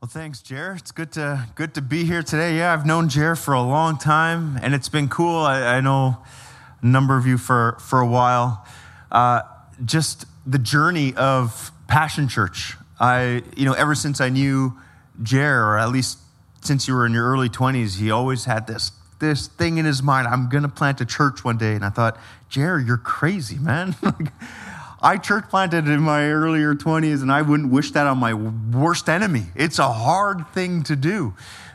Well, thanks, Jer. It's good to good to be here today. Yeah, I've known Jer for a long time, and it's been cool. I, I know a number of you for for a while. Uh, just the journey of Passion Church. I, you know, ever since I knew Jer, or at least since you were in your early twenties, he always had this this thing in his mind. I'm gonna plant a church one day, and I thought, Jer, you're crazy, man. I church planted in my earlier 20s, and I wouldn't wish that on my worst enemy. It's a hard thing to do.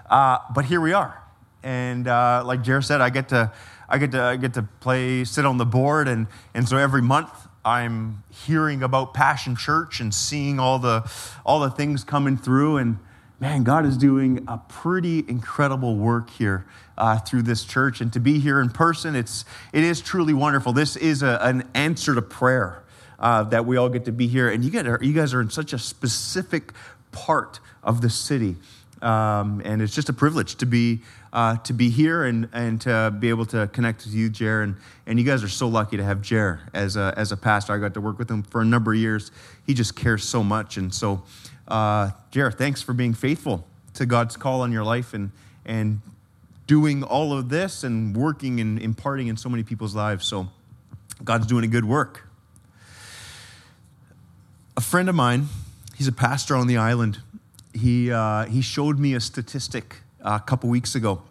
Uh, but here we are. And uh, like Jared said, I get to, I get to, I get to play, sit on the board. And, and so every month I'm hearing about Passion Church and seeing all the, all the things coming through. And man, God is doing a pretty incredible work here uh, through this church. And to be here in person, it's, it is truly wonderful. This is a, an answer to prayer uh, that we all get to be here. And you, get, you guys are in such a specific part of the city. Um, and it's just a privilege to be uh, to be here and, and to be able to connect with you, Jer. And, and you guys are so lucky to have Jer as a, as a pastor. I got to work with him for a number of years. He just cares so much. And so, uh, Jer, thanks for being faithful to God's call on your life and, and doing all of this and working and imparting in so many people's lives. So, God's doing a good work a friend of mine, he's a pastor on the island. He, uh, he showed me a statistic uh, a couple weeks ago,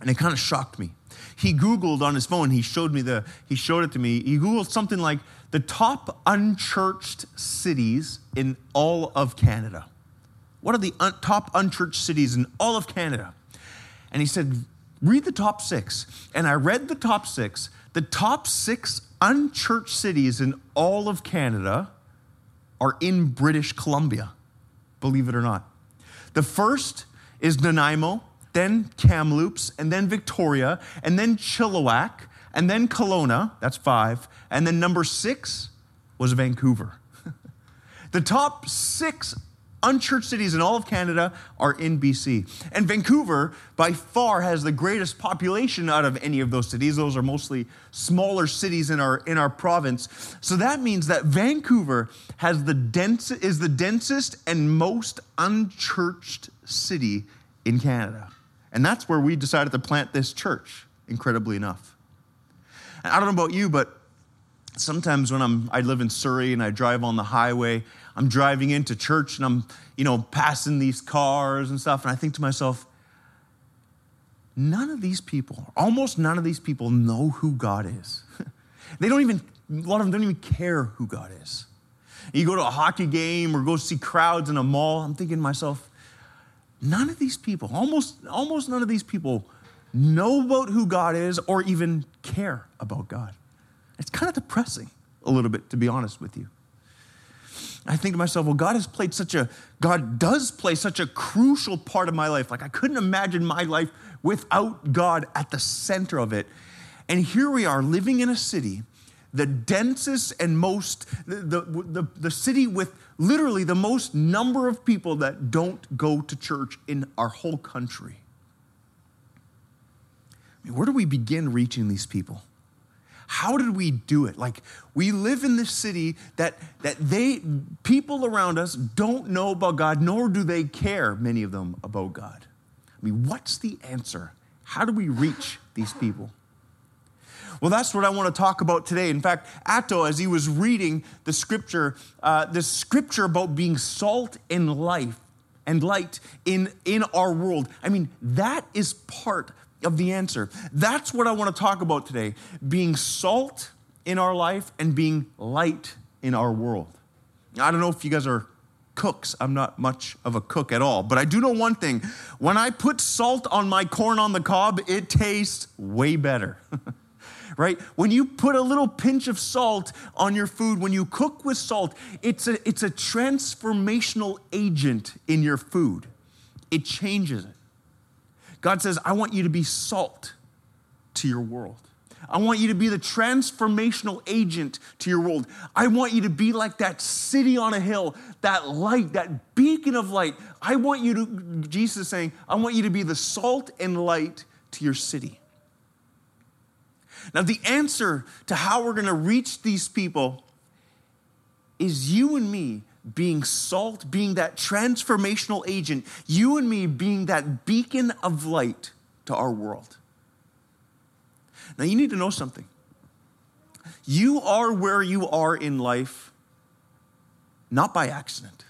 and it kind of shocked me. He Googled on his phone, he showed me the, he showed it to me. He Googled something like the top unchurched cities in all of Canada. What are the un- top unchurched cities in all of Canada? And he said, read the top six. And I read the top six. The top six unchurched cities in all of Canada are in British Columbia, believe it or not. The first is Nanaimo, then Kamloops, and then Victoria, and then Chilliwack, and then Kelowna, that's five, and then number six was Vancouver. the top six unchurched cities in all of Canada are in BC. And Vancouver, by far, has the greatest population out of any of those cities. Those are mostly smaller cities in our, in our province. So that means that Vancouver has the dense, is the densest and most unchurched city in Canada. And that's where we decided to plant this church, incredibly enough. And I don't know about you, but sometimes when I'm, I live in Surrey and I drive on the highway, I'm driving into church and I'm, you know, passing these cars and stuff, and I think to myself, none of these people, almost none of these people know who God is. they don't even, a lot of them don't even care who God is. You go to a hockey game or go see crowds in a mall, I'm thinking to myself, none of these people, almost, almost none of these people know about who God is or even care about God. It's kind of depressing a little bit, to be honest with you. I think to myself, well, God has played such a, God does play such a crucial part of my life. Like I couldn't imagine my life without God at the center of it. And here we are living in a city, the densest and most, the, the, the, city with literally the most number of people that don't go to church in our whole country. I mean, where do we begin reaching these people? How did we do it? Like we live in this city that that they people around us don't know about God, nor do they care, many of them, about God. I mean, what's the answer? How do we reach these people? Well, that's what I want to talk about today. In fact, Atto, as he was reading the scripture, uh, the scripture about being salt and life and light in, in our world, I mean, that is part of the answer. That's what I want to talk about today being salt in our life and being light in our world. I don't know if you guys are cooks. I'm not much of a cook at all, but I do know one thing. When I put salt on my corn on the cob, it tastes way better. right? When you put a little pinch of salt on your food, when you cook with salt, it's a, it's a transformational agent in your food. It changes it. God says, I want you to be salt to your world. I want you to be the transformational agent to your world. I want you to be like that city on a hill, that light, that beacon of light. I want you to, Jesus is saying, I want you to be the salt and light to your city. Now, the answer to how we're going to reach these people is you and me being salt, being that transformational agent, you and me being that beacon of light to our world. Now, you need to know something. You are where you are in life, not by accident.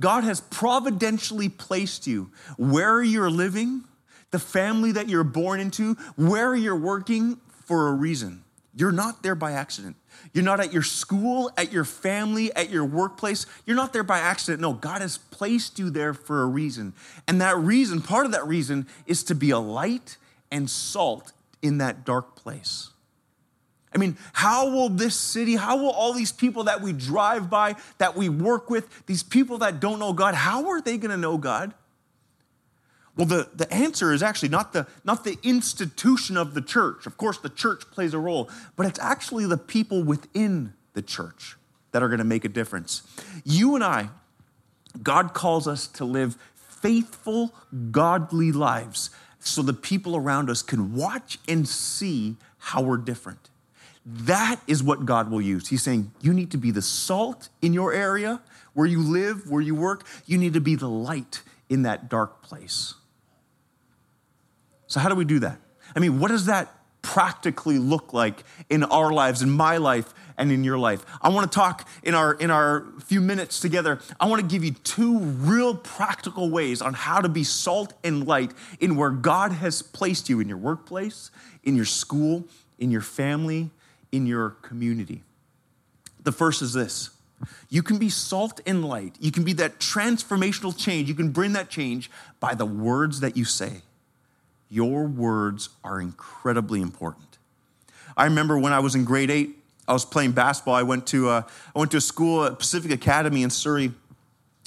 God has providentially placed you where you're living, the family that you're born into, where you're working for a reason. You're not there by accident. You're not at your school, at your family, at your workplace. You're not there by accident. No, God has placed you there for a reason. And that reason, part of that reason, is to be a light and salt in that dark place. I mean, how will this city, how will all these people that we drive by, that we work with, these people that don't know God, how are they going to know God? Well, the, the answer is actually not the, not the institution of the church. Of course, the church plays a role, but it's actually the people within the church that are going to make a difference. You and I, God calls us to live faithful, godly lives so the people around us can watch and see how we're different. That is what God will use. He's saying, You need to be the salt in your area, where you live, where you work. You need to be the light in that dark place. So, how do we do that? I mean, what does that practically look like in our lives, in my life, and in your life? I want to talk in our in our few minutes together. I want to give you two real practical ways on how to be salt and light in where God has placed you in your workplace, in your school, in your family, in your community. The first is this. You can be salt and light. You can be that transformational change. You can bring that change by the words that you say. Your words are incredibly important. I remember when I was in grade eight, I was playing basketball. I went to a, I went to a school at Pacific Academy in Surrey.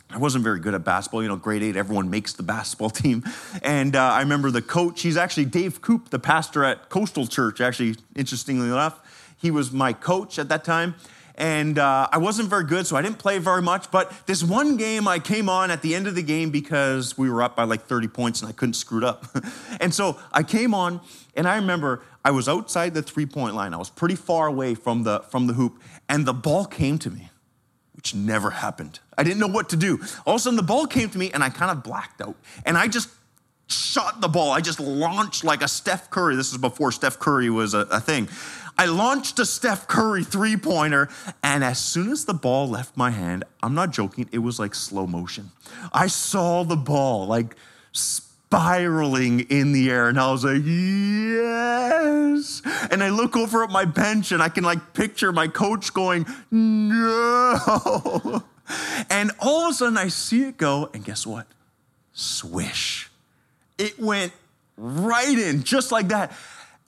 I wasn't very good at basketball. You know, grade eight, everyone makes the basketball team. And uh, I remember the coach, he's actually Dave Koop, the pastor at Coastal Church, actually, interestingly enough. He was my coach at that time and uh, I wasn't very good, so I didn't play very much. But this one game, I came on at the end of the game because we were up by like 30 points and I couldn't screw it up. and so I came on, and I remember I was outside the three point line. I was pretty far away from the, from the hoop, and the ball came to me, which never happened. I didn't know what to do. All of a sudden, the ball came to me, and I kind of blacked out. And I just shot the ball. I just launched like a Steph Curry. This is before Steph Curry was a, a thing. I launched a Steph Curry three pointer, and as soon as the ball left my hand, I'm not joking, it was like slow motion. I saw the ball like spiraling in the air, and I was like, yes. And I look over at my bench, and I can like picture my coach going, no. And all of a sudden, I see it go, and guess what? Swish. It went right in, just like that.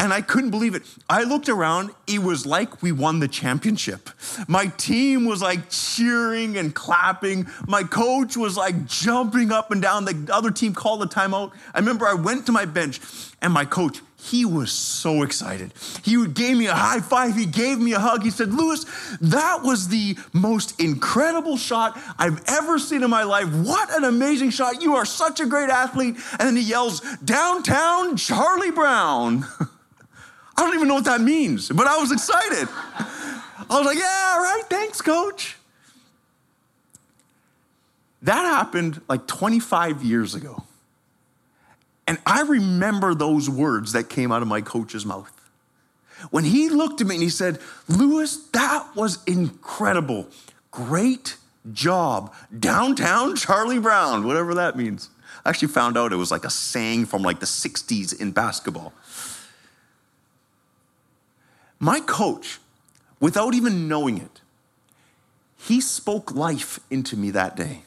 And I couldn't believe it. I looked around, it was like we won the championship. My team was like cheering and clapping. My coach was like jumping up and down. The other team called a timeout. I remember I went to my bench and my coach, he was so excited. He gave me a high five. He gave me a hug. He said, Lewis, that was the most incredible shot I've ever seen in my life. What an amazing shot. You are such a great athlete. And then he yells, Downtown Charlie Brown. I don't even know what that means, but I was excited. I was like, yeah, all right, thanks, coach. That happened like 25 years ago. And I remember those words that came out of my coach's mouth. When he looked at me and he said, Lewis, that was incredible. Great job. Downtown Charlie Brown, whatever that means. I actually found out it was like a saying from like the 60s in basketball. My coach, without even knowing it, he spoke life into me that day.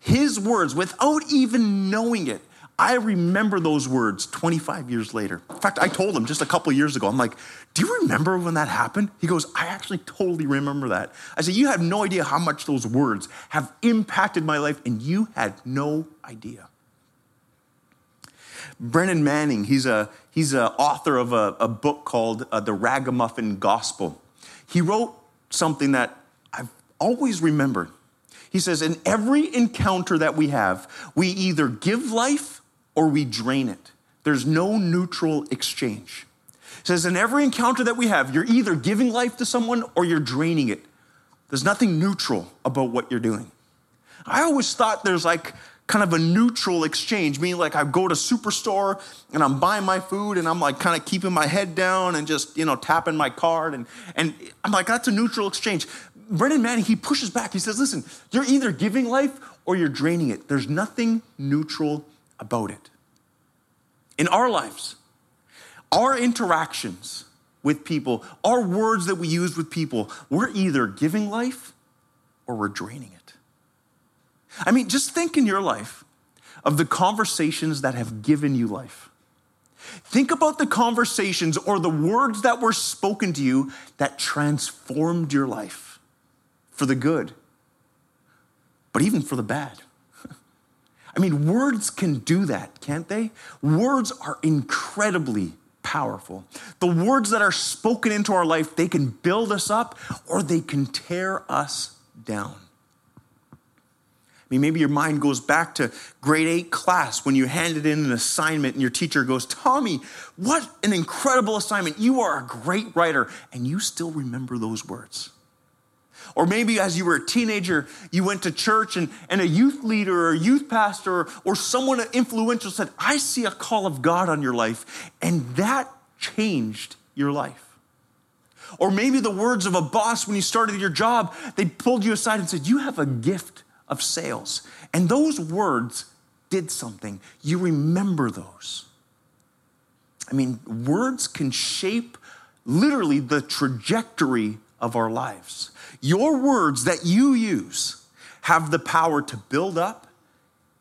His words, without even knowing it, I remember those words 25 years later. In fact, I told him just a couple years ago, I'm like, Do you remember when that happened? He goes, I actually totally remember that. I said, You have no idea how much those words have impacted my life, and you had no idea. Brennan Manning, he's a he's an author of a, a book called uh, The Ragamuffin Gospel. He wrote something that I've always remembered. He says, In every encounter that we have, we either give life or we drain it. There's no neutral exchange. He says, In every encounter that we have, you're either giving life to someone or you're draining it. There's nothing neutral about what you're doing. I always thought there's like kind of a neutral exchange, meaning like I go to superstore and I'm buying my food and I'm like kind of keeping my head down and just, you know, tapping my card. And, and I'm like, that's a neutral exchange. Brennan Manning, he pushes back. He says, listen, you're either giving life or you're draining it. There's nothing neutral about it. In our lives, our interactions with people, our words that we use with people, we're either giving life or we're draining it. I mean, just think in your life of the conversations that have given you life. Think about the conversations or the words that were spoken to you that transformed your life for the good, but even for the bad. I mean, words can do that, can't they? Words are incredibly powerful. The words that are spoken into our life, they can build us up or they can tear us down. Mean, maybe your mind goes back to grade eight class when you handed in an assignment and your teacher goes, Tommy, what an incredible assignment. You are a great writer. And you still remember those words. Or maybe as you were a teenager, you went to church and, and a youth leader or a youth pastor or someone influential said, I see a call of God on your life. And that changed your life. Or maybe the words of a boss when you started your job, they pulled you aside and said, You have a gift of sales. And those words did something. You remember those. I mean, words can shape literally the trajectory of our lives. Your words that you use have the power to build up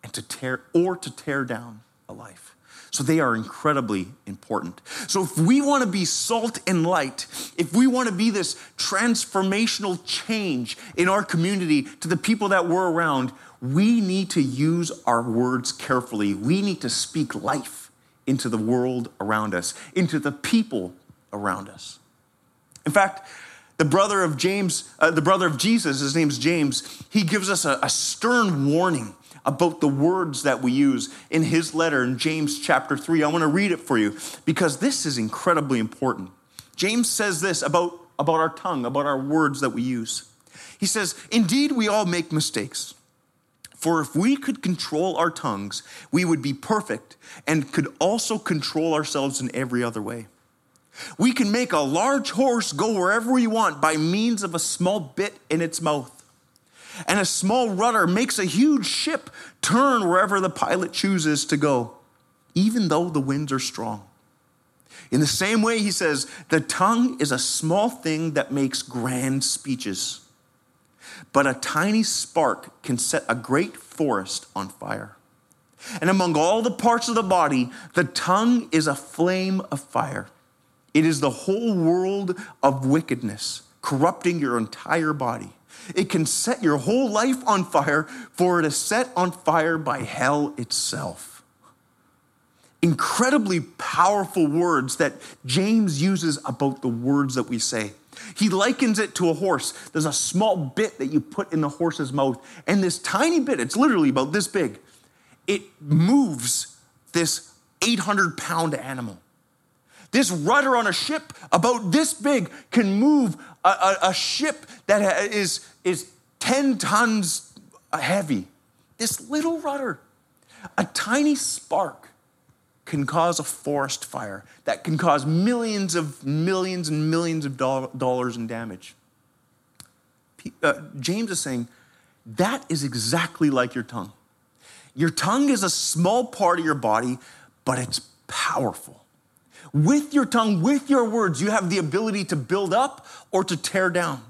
and to tear or to tear down a life. So they are incredibly important. So if we want to be salt and light, if we want to be this transformational change in our community to the people that we're around, we need to use our words carefully. We need to speak life into the world around us, into the people around us. In fact, the brother of James, uh, the brother of Jesus, his name's James, he gives us a, a stern warning about the words that we use in his letter in James chapter 3. I want to read it for you because this is incredibly important. James says this about, about our tongue, about our words that we use. He says, Indeed, we all make mistakes. For if we could control our tongues, we would be perfect and could also control ourselves in every other way. We can make a large horse go wherever we want by means of a small bit in its mouth and a small rudder makes a huge ship turn wherever the pilot chooses to go, even though the winds are strong. In the same way, he says, the tongue is a small thing that makes grand speeches, but a tiny spark can set a great forest on fire. And among all the parts of the body, the tongue is a flame of fire. It is the whole world of wickedness, corrupting your entire body. It can set your whole life on fire, for it is set on fire by hell itself. Incredibly powerful words that James uses about the words that we say. He likens it to a horse. There's a small bit that you put in the horse's mouth, and this tiny bit, it's literally about this big, it moves this 800 pound animal. This rudder on a ship about this big can move a, a, a ship that is, is 10 tons heavy. This little rudder, a tiny spark, can cause a forest fire that can cause millions of millions and millions of dollars in damage. Uh, James is saying that is exactly like your tongue. Your tongue is a small part of your body, but it's powerful. With your tongue, with your words, you have the ability to build up or to tear down.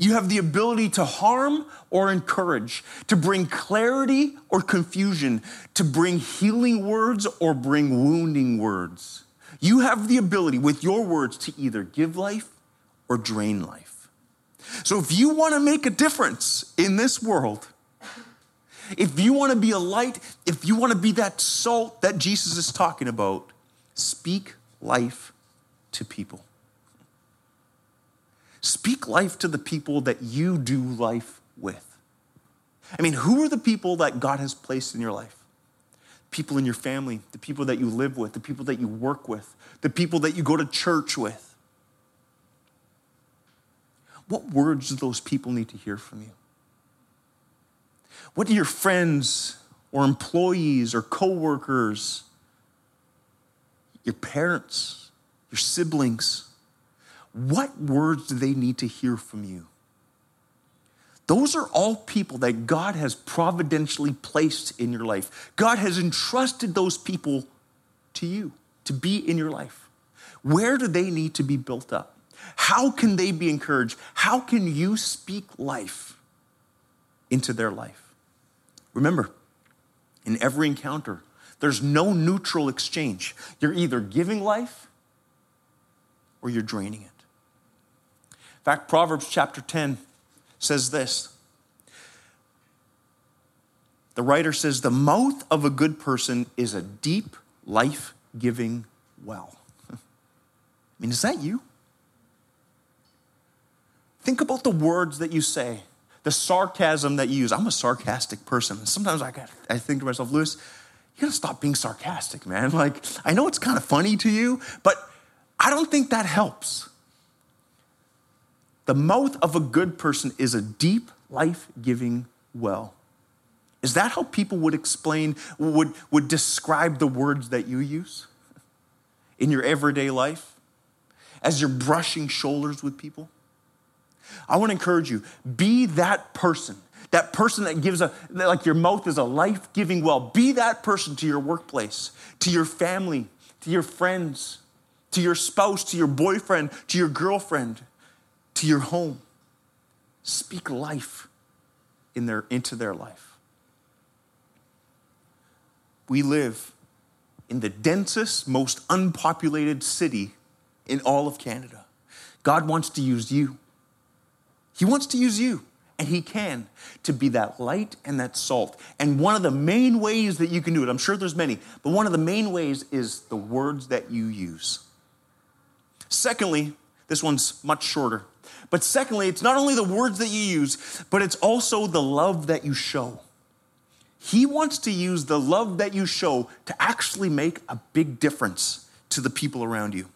You have the ability to harm or encourage, to bring clarity or confusion, to bring healing words or bring wounding words. You have the ability with your words to either give life or drain life. So if you want to make a difference in this world, if you want to be a light, if you want to be that salt that Jesus is talking about, speak life to people. Speak life to the people that you do life with. I mean, who are the people that God has placed in your life? People in your family, the people that you live with, the people that you work with, the people that you go to church with. what words do those people need to hear from you? What do your friends or employees or coworkers, your parents, your siblings, what words do they need to hear from you? Those are all people that God has providentially placed in your life. God has entrusted those people to you to be in your life. Where do they need to be built up? How can they be encouraged? How can you speak life into their life? Remember, in every encounter, there's no neutral exchange. You're either giving life or you're draining it. In fact, Proverbs chapter 10 says this The writer says, The mouth of a good person is a deep, life giving well. I mean, is that you? Think about the words that you say, the sarcasm that you use. I'm a sarcastic person. And sometimes I, I think to myself, Lewis, you gotta stop being sarcastic, man. Like, I know it's kind of funny to you, but I don't think that helps. The mouth of a good person is a deep, life giving well. Is that how people would explain, would, would describe the words that you use in your everyday life as you're brushing shoulders with people? I want to encourage you be that person. That person that gives a, like your mouth is a life giving well. Be that person to your workplace, to your family, to your friends, to your spouse, to your boyfriend, to your girlfriend, to your home. Speak life in their, into their life. We live in the densest, most unpopulated city in all of Canada. God wants to use you. He wants to use you, and He can, to be that light and that salt. And one of the main ways that you can do it, I'm sure there's many, but one of the main ways is the words that you use. Secondly, this one's much shorter. But secondly, it's not only the words that you use, but it's also the love that you show. He wants to use the love that you show to actually make a big difference to the people around you.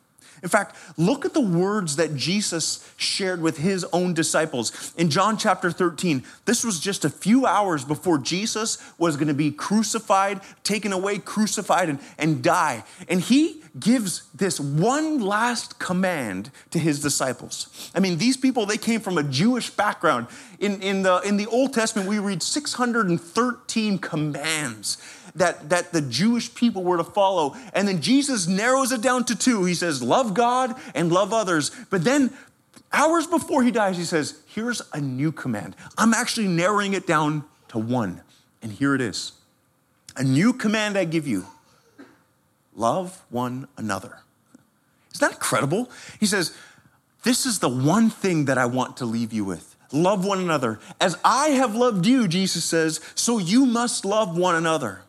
In fact, look at the words that Jesus shared with his own disciples. In John chapter 13, this was just a few hours before Jesus was going to be crucified, taken away, crucified, and, and die. And he gives this one last command to his disciples. I mean, these people, they came from a Jewish background. In, in, the, in the Old Testament, we read 613 commands that, that the Jewish people were to follow. And then Jesus narrows it down to two. He says, Love God and love others. But then, hours before he dies, he says, Here's a new command. I'm actually narrowing it down to one. And here it is A new command I give you love one another. Isn't that incredible? He says, This is the one thing that I want to leave you with. Love one another. As I have loved you, Jesus says, so you must love one another.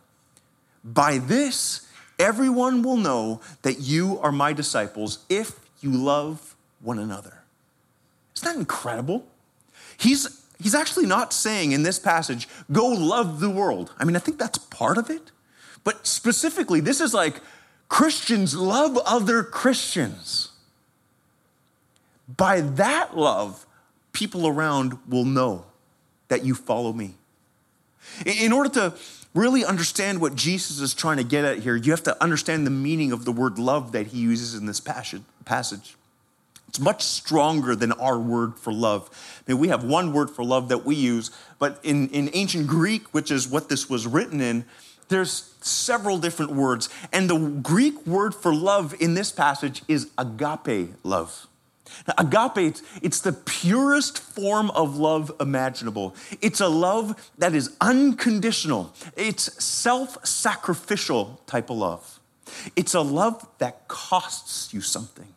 By this, everyone will know that you are my disciples if you love one another. Isn't that incredible? He's, he's actually not saying in this passage, go love the world. I mean, I think that's part of it. But specifically, this is like Christians love other Christians. By that love, people around will know that you follow me. In order to really understand what Jesus is trying to get at here, you have to understand the meaning of the word love that he uses in this passage. It's much stronger than our word for love. I mean, we have one word for love that we use, but in, in ancient Greek, which is what this was written in, there's several different words. And the Greek word for love in this passage is agape love. Now, agape, it's the purest form of love imaginable. It's a love that is unconditional, it's self sacrificial type of love. It's a love that costs you something.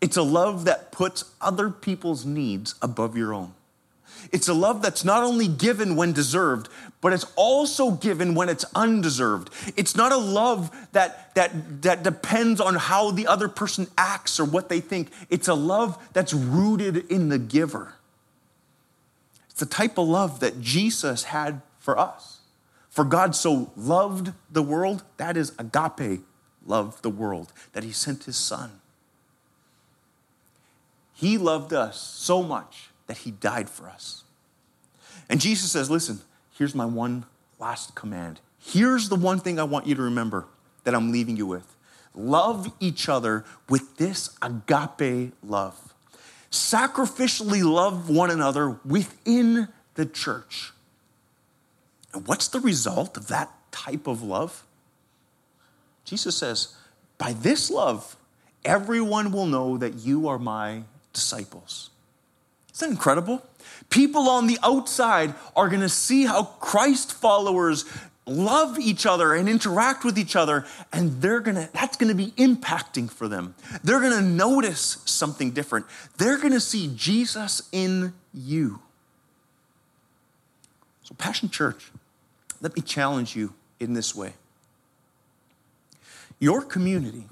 It's a love that puts other people's needs above your own. It's a love that's not only given when deserved, but it's also given when it's undeserved. It's not a love that, that, that depends on how the other person acts or what they think. It's a love that's rooted in the giver. It's the type of love that Jesus had for us. For God so loved the world, that is agape, loved the world, that he sent his son. He loved us so much that he died for us. And Jesus says, Listen, here's my one last command. Here's the one thing I want you to remember that I'm leaving you with love each other with this agape love. Sacrificially love one another within the church. And what's the result of that type of love? Jesus says, By this love, everyone will know that you are my disciples. Isn't that incredible? People on the outside are going to see how Christ followers love each other and interact with each other and they're going to that's going to be impacting for them. They're going to notice something different. They're going to see Jesus in you. So Passion Church, let me challenge you in this way. Your community,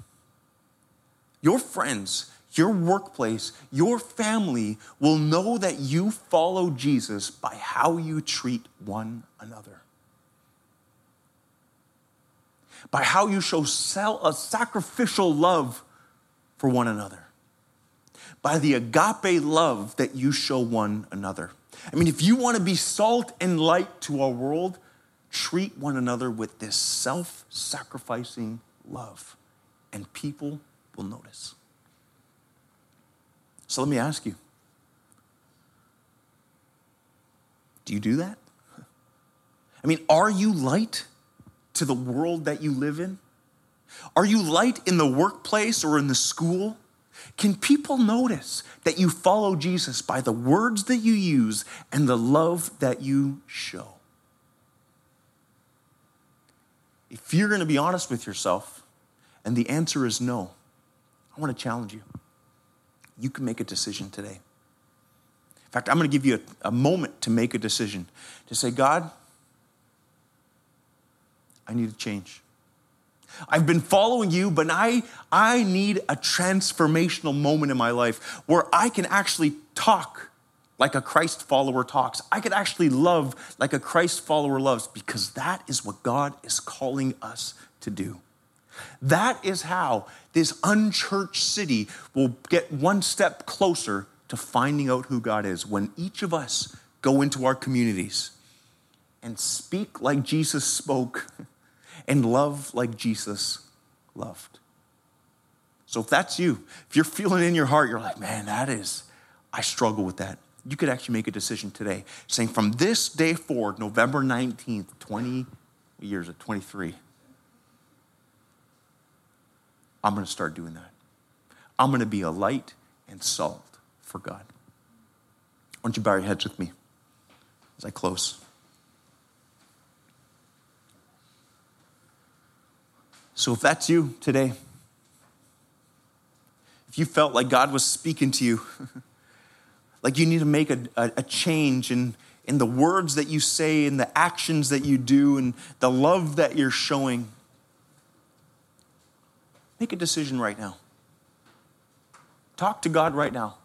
your friends, your workplace, your family will know that you follow Jesus by how you treat one another. By how you show a uh, sacrificial love for one another. By the agape love that you show one another. I mean, if you want to be salt and light to our world, treat one another with this self sacrificing love, and people will notice. So let me ask you do you do that? I mean, are you light to the world that you live in? Are you light in the workplace or in the school? Can people notice that you follow Jesus by the words that you use and the love that you show? If you're going to be honest with yourself and the answer is no, I want to challenge you you can make a decision today. In fact, I'm going to give you a, a moment to make a decision to say, God, I need to change. I've been following you, but I, I need a transformational moment in my life where I can actually talk like a Christ follower talks. I can actually love like a Christ follower loves because that is what God is calling us to do. That is how this unchurched city will get one step closer to finding out who God is when each of us go into our communities and speak like Jesus spoke and love like Jesus loved. So if that's you, if you're feeling in your heart, you're like, man, that is, I struggle with that. You could actually make a decision today saying from this day forward, November 19th, 20 years at 23, I'm going to start doing that. I'm going to be a light and salt for God. Why don't you bow your heads with me as I close? So, if that's you today, if you felt like God was speaking to you, like you need to make a, a, a change in, in the words that you say, in the actions that you do, and the love that you're showing, Make a decision right now. Talk to God right now.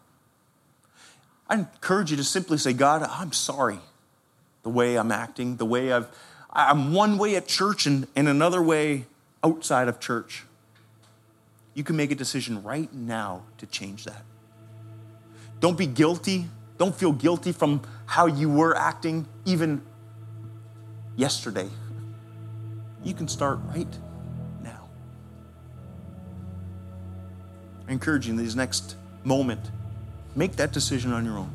I encourage you to simply say, God, I'm sorry the way I'm acting, the way I've, I'm one way at church and, and another way outside of church. You can make a decision right now to change that. Don't be guilty. Don't feel guilty from how you were acting even yesterday. You can start right In this next moment, make that decision on your own.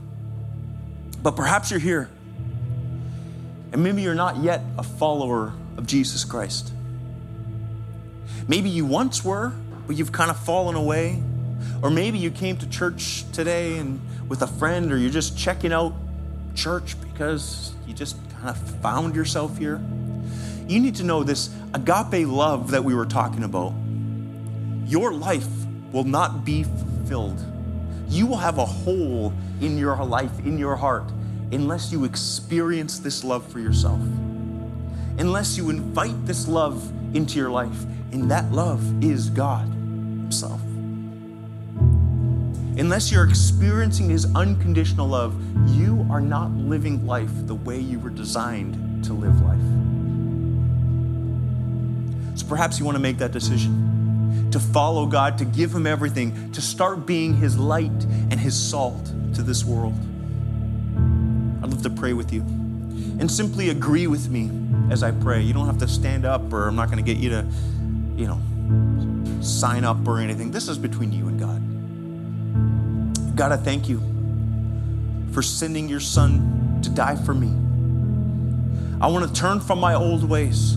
But perhaps you're here, and maybe you're not yet a follower of Jesus Christ. Maybe you once were, but you've kind of fallen away. Or maybe you came to church today and with a friend, or you're just checking out church because you just kind of found yourself here. You need to know this agape love that we were talking about. Your life will not be fulfilled. You will have a hole in your life, in your heart, unless you experience this love for yourself. Unless you invite this love into your life, and that love is God Himself. Unless you're experiencing His unconditional love, you are not living life the way you were designed to live life. So perhaps you want to make that decision to follow God, to give Him everything, to start being His light and His salt to this world. I'd love to pray with you. And simply agree with me as I pray. You don't have to stand up, or I'm not going to get you to, you know, sign up or anything. This is between you and God. God, I thank you for sending your son to die for me. I want to turn from my old ways.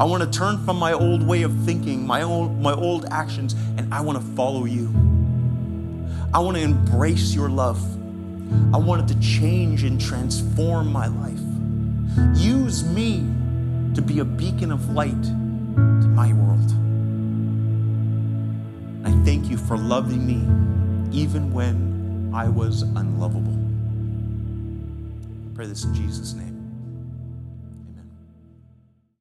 I want to turn from my old way of thinking, my old, my old actions, and I want to follow you. I want to embrace your love. I want it to change and transform my life. Use me to be a beacon of light to my world. I thank you for loving me even when I was unlovable. I pray this in Jesus' name.